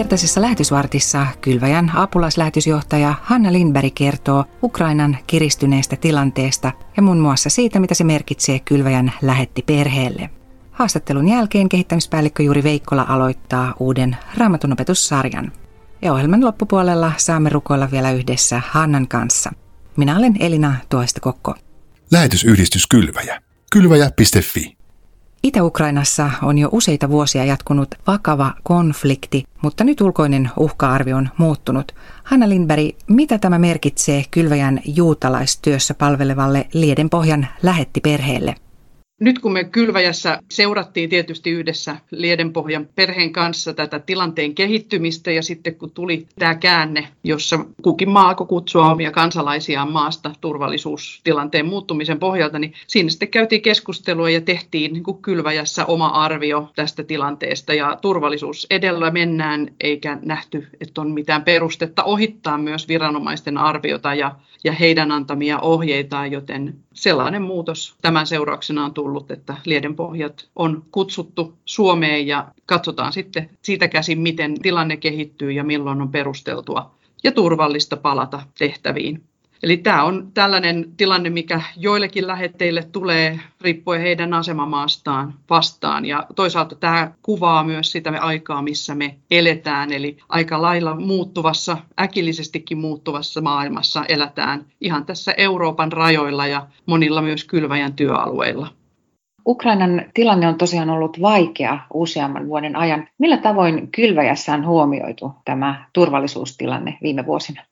Tämänkertaisessa lähetysvartissa Kylväjän apulaislähetysjohtaja Hanna Lindberg kertoo Ukrainan kiristyneestä tilanteesta ja muun muassa siitä, mitä se merkitsee Kylväjän lähetti perheelle. Haastattelun jälkeen kehittämispäällikkö Juuri Veikkola aloittaa uuden raamatunopetussarjan. Ja ohjelman loppupuolella saamme rukoilla vielä yhdessä Hannan kanssa. Minä olen Elina Tuoista Kokko. Lähetysyhdistys Kylväjä. Kylväjä.fi Itä-Ukrainassa on jo useita vuosia jatkunut vakava konflikti, mutta nyt ulkoinen uhka-arvio on muuttunut. Hanna Lindberg, mitä tämä merkitsee kylväjän juutalaistyössä palvelevalle Liedenpohjan perheelle? Nyt kun me Kylväjässä seurattiin tietysti yhdessä Liedenpohjan perheen kanssa tätä tilanteen kehittymistä ja sitten kun tuli tämä käänne, jossa kukin maa kutsua omia kansalaisiaan maasta turvallisuustilanteen muuttumisen pohjalta, niin siinä sitten käytiin keskustelua ja tehtiin niin kuin Kylväjässä oma arvio tästä tilanteesta. Ja turvallisuus edellä mennään eikä nähty, että on mitään perustetta ohittaa myös viranomaisten arviota ja, ja heidän antamia ohjeitaan, joten sellainen muutos tämän seurauksena on tullut, että Liedenpohjat on kutsuttu Suomeen ja katsotaan sitten siitä käsin, miten tilanne kehittyy ja milloin on perusteltua ja turvallista palata tehtäviin. Eli tämä on tällainen tilanne, mikä joillekin lähetteille tulee riippuen heidän asemamaastaan vastaan. Ja toisaalta tämä kuvaa myös sitä aikaa, missä me eletään. Eli aika lailla muuttuvassa, äkillisestikin muuttuvassa maailmassa eletään ihan tässä Euroopan rajoilla ja monilla myös kylväjän työalueilla. Ukrainan tilanne on tosiaan ollut vaikea useamman vuoden ajan. Millä tavoin kylväjässä on huomioitu tämä turvallisuustilanne viime vuosina?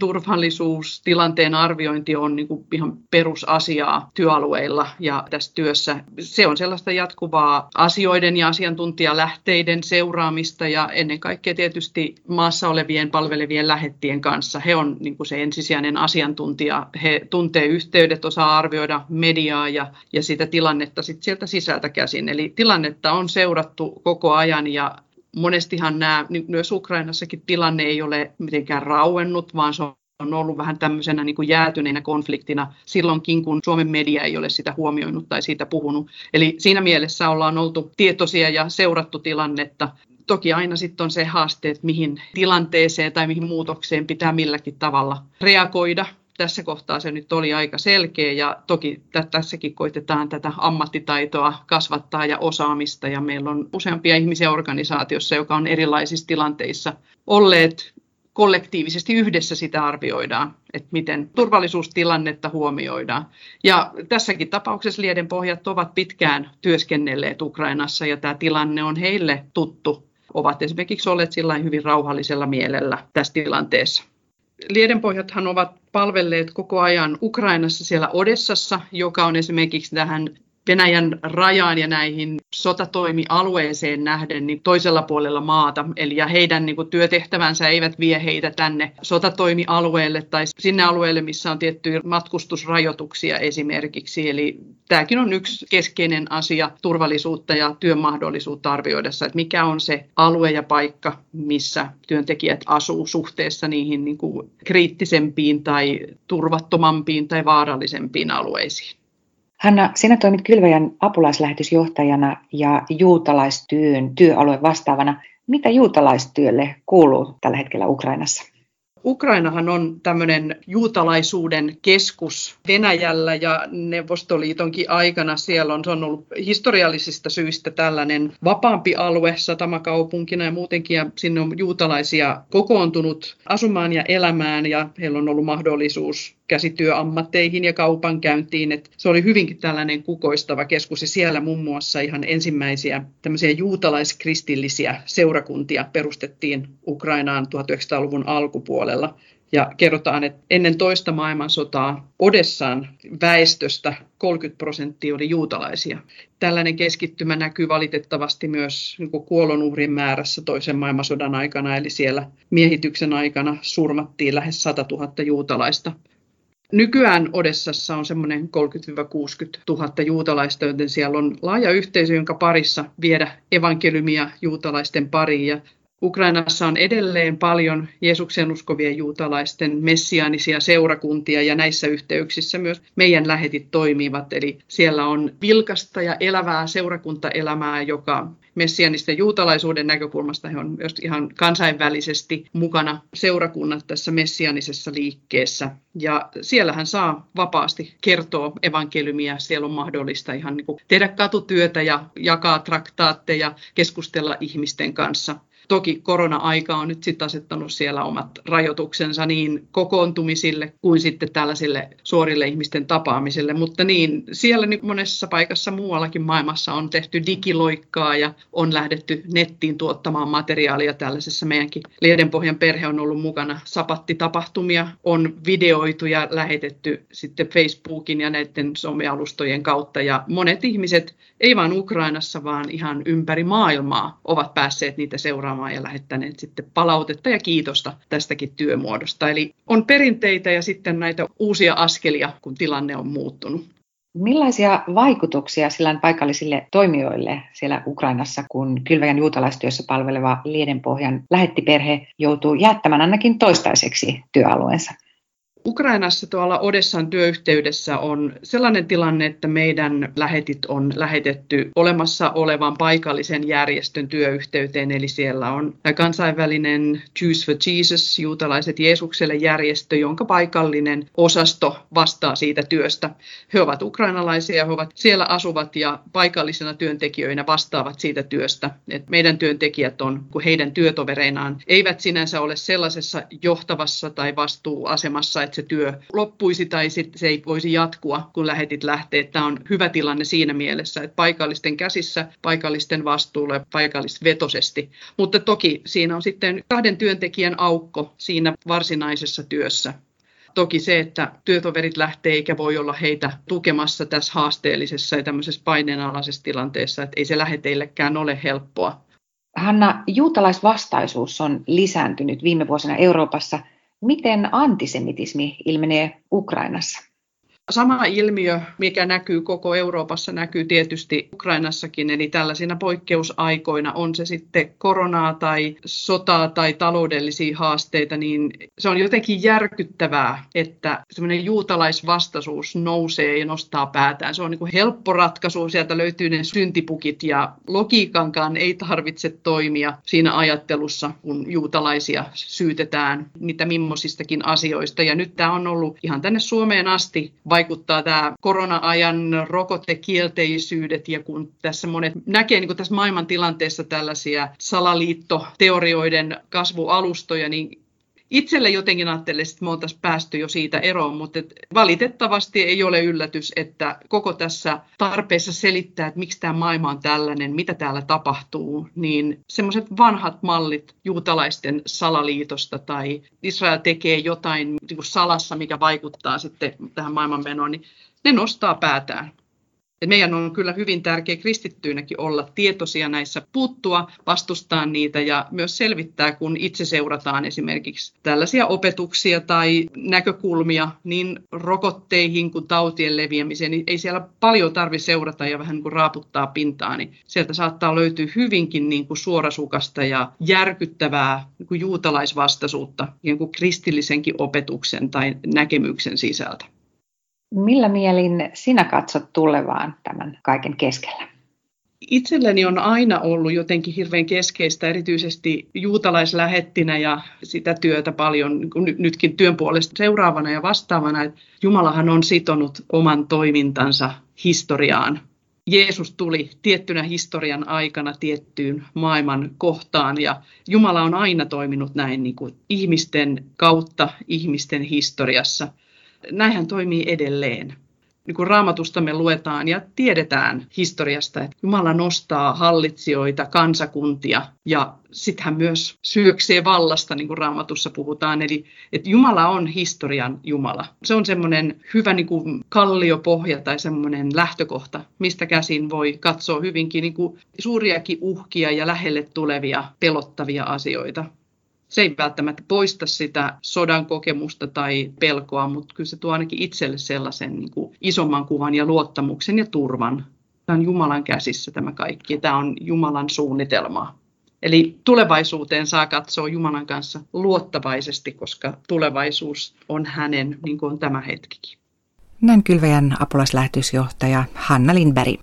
Turvallisuustilanteen arviointi on niin kuin ihan perusasiaa työalueilla ja tässä työssä. Se on sellaista jatkuvaa asioiden ja asiantuntijalähteiden seuraamista ja ennen kaikkea tietysti maassa olevien palvelevien lähettien kanssa. He on niin kuin se ensisijainen asiantuntija. He tuntee yhteydet, osaa arvioida mediaa ja, ja sitä tilannetta sit sieltä sisältä käsin. Eli tilannetta on seurattu koko ajan ja monestihan nämä, niin myös Ukrainassakin tilanne ei ole mitenkään rauennut, vaan se on ollut vähän tämmöisenä niin kuin jäätyneenä konfliktina silloinkin, kun Suomen media ei ole sitä huomioinut tai siitä puhunut. Eli siinä mielessä ollaan oltu tietoisia ja seurattu tilannetta. Toki aina sitten on se haaste, että mihin tilanteeseen tai mihin muutokseen pitää milläkin tavalla reagoida tässä kohtaa se nyt oli aika selkeä ja toki tässäkin koitetaan tätä ammattitaitoa kasvattaa ja osaamista ja meillä on useampia ihmisiä organisaatiossa, joka on erilaisissa tilanteissa olleet kollektiivisesti yhdessä sitä arvioidaan, että miten turvallisuustilannetta huomioidaan. Ja tässäkin tapauksessa Lieden pohjat ovat pitkään työskennelleet Ukrainassa ja tämä tilanne on heille tuttu. Ovat esimerkiksi olleet sillä hyvin rauhallisella mielellä tässä tilanteessa. Liedenpohjathan ovat palvelleet koko ajan Ukrainassa siellä Odessassa, joka on esimerkiksi tähän Venäjän rajaan ja näihin sotatoimialueeseen nähden niin toisella puolella maata. Eli ja heidän niin kuin, työtehtävänsä eivät vie heitä tänne sotatoimialueelle tai sinne alueelle, missä on tiettyjä matkustusrajoituksia esimerkiksi. Eli tämäkin on yksi keskeinen asia turvallisuutta ja työmahdollisuutta arvioidessa, että mikä on se alue ja paikka, missä työntekijät asuu suhteessa niihin niin kuin, kriittisempiin tai turvattomampiin tai vaarallisempiin alueisiin. Hanna, sinä toimit Kylväjän apulaislähetysjohtajana ja juutalaistyön työalueen vastaavana. Mitä juutalaistyölle kuuluu tällä hetkellä Ukrainassa? Ukrainahan on tämmöinen juutalaisuuden keskus Venäjällä ja Neuvostoliitonkin aikana siellä on, se on ollut historiallisista syistä tällainen vapaampi alue satamakaupunkina ja muutenkin ja sinne on juutalaisia kokoontunut asumaan ja elämään ja heillä on ollut mahdollisuus käsityöammatteihin ja kaupankäyntiin. Et se oli hyvinkin tällainen kukoistava keskus ja siellä muun muassa ihan ensimmäisiä tämmöisiä juutalaiskristillisiä seurakuntia perustettiin Ukrainaan 1900-luvun alkupuolella. Ja kerrotaan, että ennen toista maailmansotaa Odessaan väestöstä 30 prosenttia oli juutalaisia. Tällainen keskittymä näkyy valitettavasti myös niin kuolonuhrien määrässä toisen maailmansodan aikana, eli siellä miehityksen aikana surmattiin lähes 100 000 juutalaista. Nykyään Odessassa on semmoinen 30-60 000 juutalaista, joten siellä on laaja yhteisö, jonka parissa viedä evankeliumia juutalaisten pariin. Ja Ukrainassa on edelleen paljon Jeesuksen uskovien juutalaisten messiaanisia seurakuntia ja näissä yhteyksissä myös meidän lähetit toimivat. Eli siellä on vilkasta ja elävää seurakuntaelämää, joka messianisten juutalaisuuden näkökulmasta he on myös ihan kansainvälisesti mukana seurakunnat tässä messianisessa liikkeessä. Ja siellähän saa vapaasti kertoa evankeliumia, siellä on mahdollista ihan niin tehdä katutyötä ja jakaa traktaatteja, keskustella ihmisten kanssa. Toki korona-aika on nyt sitten asettanut siellä omat rajoituksensa niin kokoontumisille kuin sitten tällaisille suorille ihmisten tapaamisille, mutta niin siellä niin monessa paikassa muuallakin maailmassa on tehty digiloikkaa ja on lähdetty nettiin tuottamaan materiaalia tällaisessa. Meidänkin Lehdenpohjan perhe on ollut mukana. Sapattitapahtumia, on videoitu ja lähetetty sitten Facebookin ja näiden somealustojen kautta. Ja monet ihmiset, ei vain Ukrainassa, vaan ihan ympäri maailmaa ovat päässeet niitä seuraamaan seuraamaan ja lähettäneet sitten palautetta ja kiitosta tästäkin työmuodosta. Eli on perinteitä ja sitten näitä uusia askelia, kun tilanne on muuttunut. Millaisia vaikutuksia sillä on paikallisille toimijoille siellä Ukrainassa, kun kylväjän juutalaistyössä palveleva Liedenpohjan lähettiperhe joutuu jättämään ainakin toistaiseksi työalueensa? Ukrainassa tuolla Odessan työyhteydessä on sellainen tilanne, että meidän lähetit on lähetetty olemassa olevan paikallisen järjestön työyhteyteen, eli siellä on kansainvälinen Jews for Jesus, juutalaiset Jeesukselle järjestö, jonka paikallinen osasto vastaa siitä työstä. He ovat ukrainalaisia, he ovat siellä asuvat ja paikallisena työntekijöinä vastaavat siitä työstä. Et meidän työntekijät on, kun heidän työtovereinaan, eivät sinänsä ole sellaisessa johtavassa tai vastuuasemassa, että se työ loppuisi tai sit se ei voisi jatkua, kun lähetit lähtee. Tämä on hyvä tilanne siinä mielessä, että paikallisten käsissä, paikallisten vastuulla paikallisvetosesti. Mutta toki siinä on sitten kahden työntekijän aukko siinä varsinaisessa työssä. Toki se, että työtoverit lähtee eikä voi olla heitä tukemassa tässä haasteellisessa ja tämmöisessä paineenalaisessa tilanteessa, että ei se läheteillekään ole helppoa. Hanna, juutalaisvastaisuus on lisääntynyt viime vuosina Euroopassa – Miten antisemitismi ilmenee Ukrainassa? Sama ilmiö, mikä näkyy koko Euroopassa, näkyy tietysti Ukrainassakin, eli tällaisina poikkeusaikoina, on se sitten koronaa tai sotaa tai taloudellisia haasteita, niin se on jotenkin järkyttävää, että semmoinen juutalaisvastaisuus nousee ja nostaa päätään. Se on niin kuin helppo ratkaisu, sieltä löytyy ne syntipukit ja logiikankaan ei tarvitse toimia siinä ajattelussa, kun juutalaisia syytetään mitä mimmosistakin asioista. Ja nyt tämä on ollut ihan tänne Suomeen asti vaikuttaa tämä korona-ajan rokotekielteisyydet ja kun tässä monet näkee niin kuin tässä maailman tilanteessa tällaisia salaliittoteorioiden kasvualustoja, niin itselle jotenkin ajattelin, että me oltaisiin päästy jo siitä eroon, mutta valitettavasti ei ole yllätys, että koko tässä tarpeessa selittää, että miksi tämä maailma on tällainen, mitä täällä tapahtuu, niin semmoiset vanhat mallit juutalaisten salaliitosta tai Israel tekee jotain niin salassa, mikä vaikuttaa sitten tähän maailmanmenoon, niin ne nostaa päätään. Et meidän on kyllä hyvin tärkeä kristittyinäkin olla tietoisia näissä, puuttua, vastustaa niitä ja myös selvittää, kun itse seurataan esimerkiksi tällaisia opetuksia tai näkökulmia niin rokotteihin kuin tautien leviämiseen. Niin ei siellä paljon tarvitse seurata ja vähän niin kuin raaputtaa pintaa, niin sieltä saattaa löytyä hyvinkin niin kuin suorasukasta ja järkyttävää niin kuin juutalaisvastaisuutta niin kuin kristillisenkin opetuksen tai näkemyksen sisältä. Millä mielin sinä katsot tulevaan tämän kaiken keskellä? Itselleni on aina ollut jotenkin hirveän keskeistä, erityisesti juutalaislähettinä ja sitä työtä paljon niin nytkin työn puolesta seuraavana ja vastaavana, että Jumalahan on sitonut oman toimintansa historiaan. Jeesus tuli tiettynä historian aikana tiettyyn maailman kohtaan ja Jumala on aina toiminut näin niin kuin ihmisten kautta ihmisten historiassa – näinhän toimii edelleen. Niin kuin raamatusta me luetaan ja tiedetään historiasta, että Jumala nostaa hallitsijoita, kansakuntia ja sitten hän myös syöksee vallasta, niin kuin raamatussa puhutaan. Eli että Jumala on historian Jumala. Se on semmoinen hyvä niin kuin kalliopohja tai semmoinen lähtökohta, mistä käsin voi katsoa hyvinkin niin kuin suuriakin uhkia ja lähelle tulevia pelottavia asioita se ei välttämättä poista sitä sodan kokemusta tai pelkoa, mutta kyllä se tuo ainakin itselle sellaisen niin kuin isomman kuvan ja luottamuksen ja turvan. Tämä on Jumalan käsissä tämä kaikki. Tämä on Jumalan suunnitelmaa. Eli tulevaisuuteen saa katsoa Jumalan kanssa luottavaisesti, koska tulevaisuus on hänen, niin kuin on tämä hetkikin. Näin kylväjän apulaislähetysjohtaja Hanna Lindberg.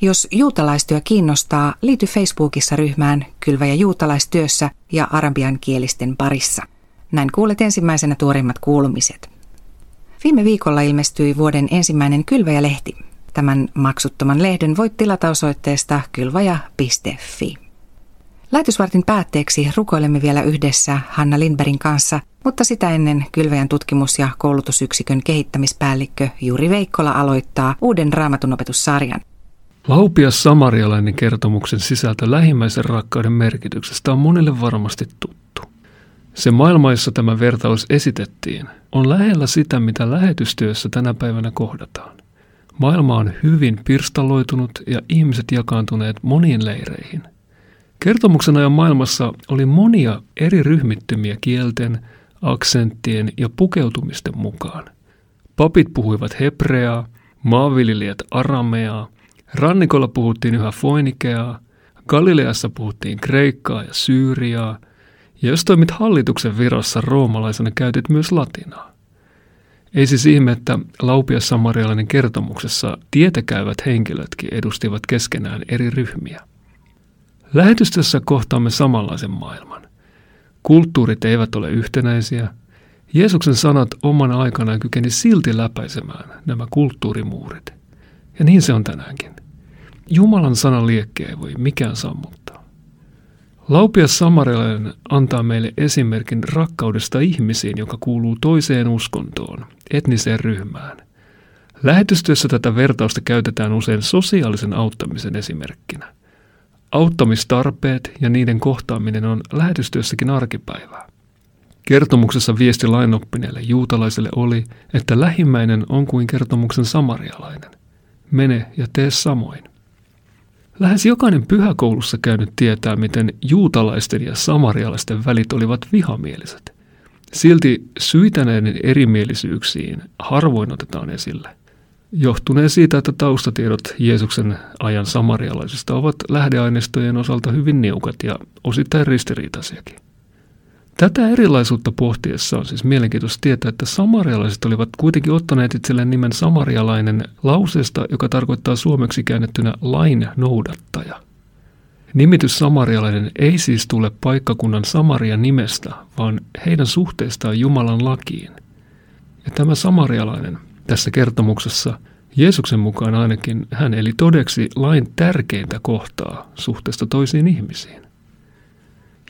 Jos juutalaistyö kiinnostaa, liity Facebookissa ryhmään Kylväjä juutalaistyössä ja arabian kielisten parissa. Näin kuulet ensimmäisenä tuoreimmat kuulumiset. Viime viikolla ilmestyi vuoden ensimmäinen Kylväjä-lehti. Tämän maksuttoman lehden voit tilata osoitteesta kylvaja.fi. Lähetysvartin päätteeksi rukoilemme vielä yhdessä Hanna Lindbergin kanssa, mutta sitä ennen Kylväjän tutkimus- ja koulutusyksikön kehittämispäällikkö Juri Veikkola aloittaa uuden raamatun opetussarjan. Laupias samarialainen kertomuksen sisältö lähimmäisen rakkauden merkityksestä on monille varmasti tuttu. Se maailma, jossa tämä vertaus esitettiin, on lähellä sitä, mitä lähetystyössä tänä päivänä kohdataan. Maailma on hyvin pirstaloitunut ja ihmiset jakaantuneet moniin leireihin – Kertomuksen ajan maailmassa oli monia eri ryhmittymiä kielten, aksenttien ja pukeutumisten mukaan. Papit puhuivat hebreaa, maanviljelijät arameaa, rannikolla puhuttiin yhä foinikeaa, Galileassa puhuttiin kreikkaa ja syyriaa, ja jos toimit hallituksen virassa roomalaisena, käytit myös latinaa. Ei siis ihme, että laupias samarialainen kertomuksessa tietäkäyvät henkilötkin edustivat keskenään eri ryhmiä. Lähetystössä kohtaamme samanlaisen maailman. Kulttuurit eivät ole yhtenäisiä. Jeesuksen sanat omana aikanaan kykeni silti läpäisemään nämä kulttuurimuurit. Ja niin se on tänäänkin. Jumalan sanan liekkiä ei voi mikään sammuttaa. Laupias samarilainen antaa meille esimerkin rakkaudesta ihmisiin, joka kuuluu toiseen uskontoon, etniseen ryhmään. Lähetystyössä tätä vertausta käytetään usein sosiaalisen auttamisen esimerkkinä. Auttamistarpeet ja niiden kohtaaminen on lähetystyössäkin arkipäivää. Kertomuksessa viesti lainoppineelle juutalaiselle oli, että lähimmäinen on kuin kertomuksen samarialainen. Mene ja tee samoin. Lähes jokainen pyhäkoulussa käynyt tietää, miten juutalaisten ja samarialaisten välit olivat vihamieliset. Silti syitä näiden erimielisyyksiin harvoin otetaan esille – johtuneen siitä, että taustatiedot Jeesuksen ajan samarialaisista ovat lähdeaineistojen osalta hyvin niukat ja osittain ristiriitaisiakin. Tätä erilaisuutta pohtiessa on siis mielenkiintoista tietää, että samarialaiset olivat kuitenkin ottaneet itselleen nimen samarialainen lauseesta, joka tarkoittaa suomeksi käännettynä lain noudattaja. Nimitys samarialainen ei siis tule paikkakunnan Samaria nimestä, vaan heidän suhteestaan Jumalan lakiin. Ja tämä samarialainen tässä kertomuksessa Jeesuksen mukaan ainakin hän eli todeksi lain tärkeintä kohtaa suhteesta toisiin ihmisiin.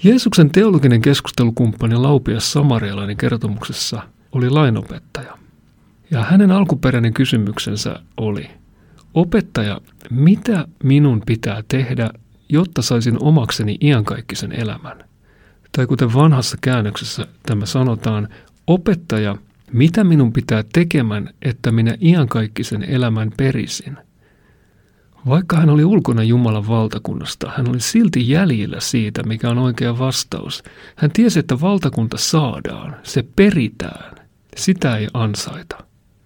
Jeesuksen teologinen keskustelukumppani Laupias Samarialainen kertomuksessa oli lainopettaja. Ja hänen alkuperäinen kysymyksensä oli, opettaja, mitä minun pitää tehdä, jotta saisin omakseni iankaikkisen elämän? Tai kuten vanhassa käännöksessä tämä sanotaan, opettaja, mitä minun pitää tekemään, että minä iankaikkisen elämän perisin? Vaikka hän oli ulkona Jumalan valtakunnasta, hän oli silti jäljellä siitä, mikä on oikea vastaus. Hän tiesi, että valtakunta saadaan, se peritään, sitä ei ansaita.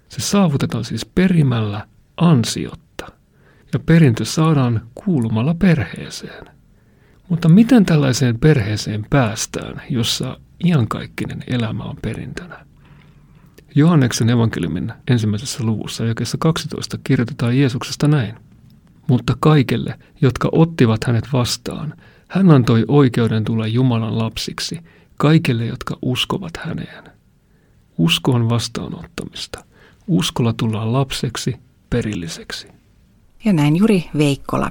Se saavutetaan siis perimällä ansiotta. Ja perintö saadaan kuulumalla perheeseen. Mutta miten tällaiseen perheeseen päästään, jossa iankaikkinen elämä on perintönä? Johanneksen evankeliumin ensimmäisessä luvussa jakeessa 12 kirjoitetaan Jeesuksesta näin. Mutta kaikille, jotka ottivat hänet vastaan, hän antoi oikeuden tulla Jumalan lapsiksi, kaikille, jotka uskovat häneen. Usko on vastaanottamista. Uskolla tullaan lapseksi, perilliseksi. Ja näin Juri Veikkola.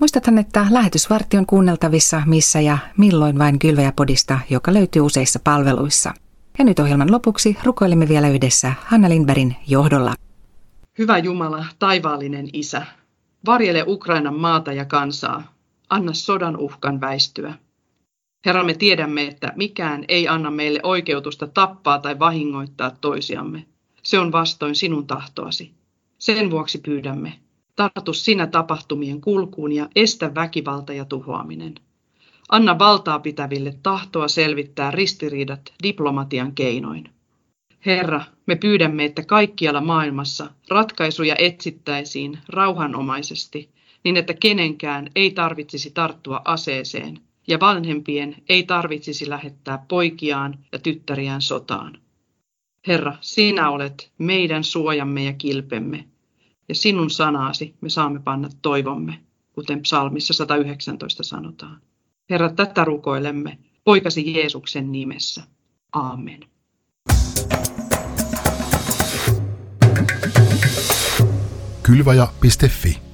Muistathan, että lähetysvartti on kuunneltavissa missä ja milloin vain Kylväjäpodista, joka löytyy useissa palveluissa – ja nyt ohjelman lopuksi rukoilemme vielä yhdessä Hanna Lindbergin johdolla. Hyvä Jumala, taivaallinen Isä, varjele Ukrainan maata ja kansaa. Anna sodan uhkan väistyä. Herra, me tiedämme, että mikään ei anna meille oikeutusta tappaa tai vahingoittaa toisiamme. Se on vastoin sinun tahtoasi. Sen vuoksi pyydämme, tartu sinä tapahtumien kulkuun ja estä väkivalta ja tuhoaminen. Anna valtaa pitäville tahtoa selvittää ristiriidat diplomatian keinoin. Herra, me pyydämme, että kaikkialla maailmassa ratkaisuja etsittäisiin rauhanomaisesti, niin että kenenkään ei tarvitsisi tarttua aseeseen ja vanhempien ei tarvitsisi lähettää poikiaan ja tyttäriään sotaan. Herra, sinä olet meidän suojamme ja kilpemme, ja sinun sanaasi me saamme panna toivomme, kuten psalmissa 119 sanotaan. Herra, tätä rukoilemme poikasi Jeesuksen nimessä. Aamen. Kylvaja.fi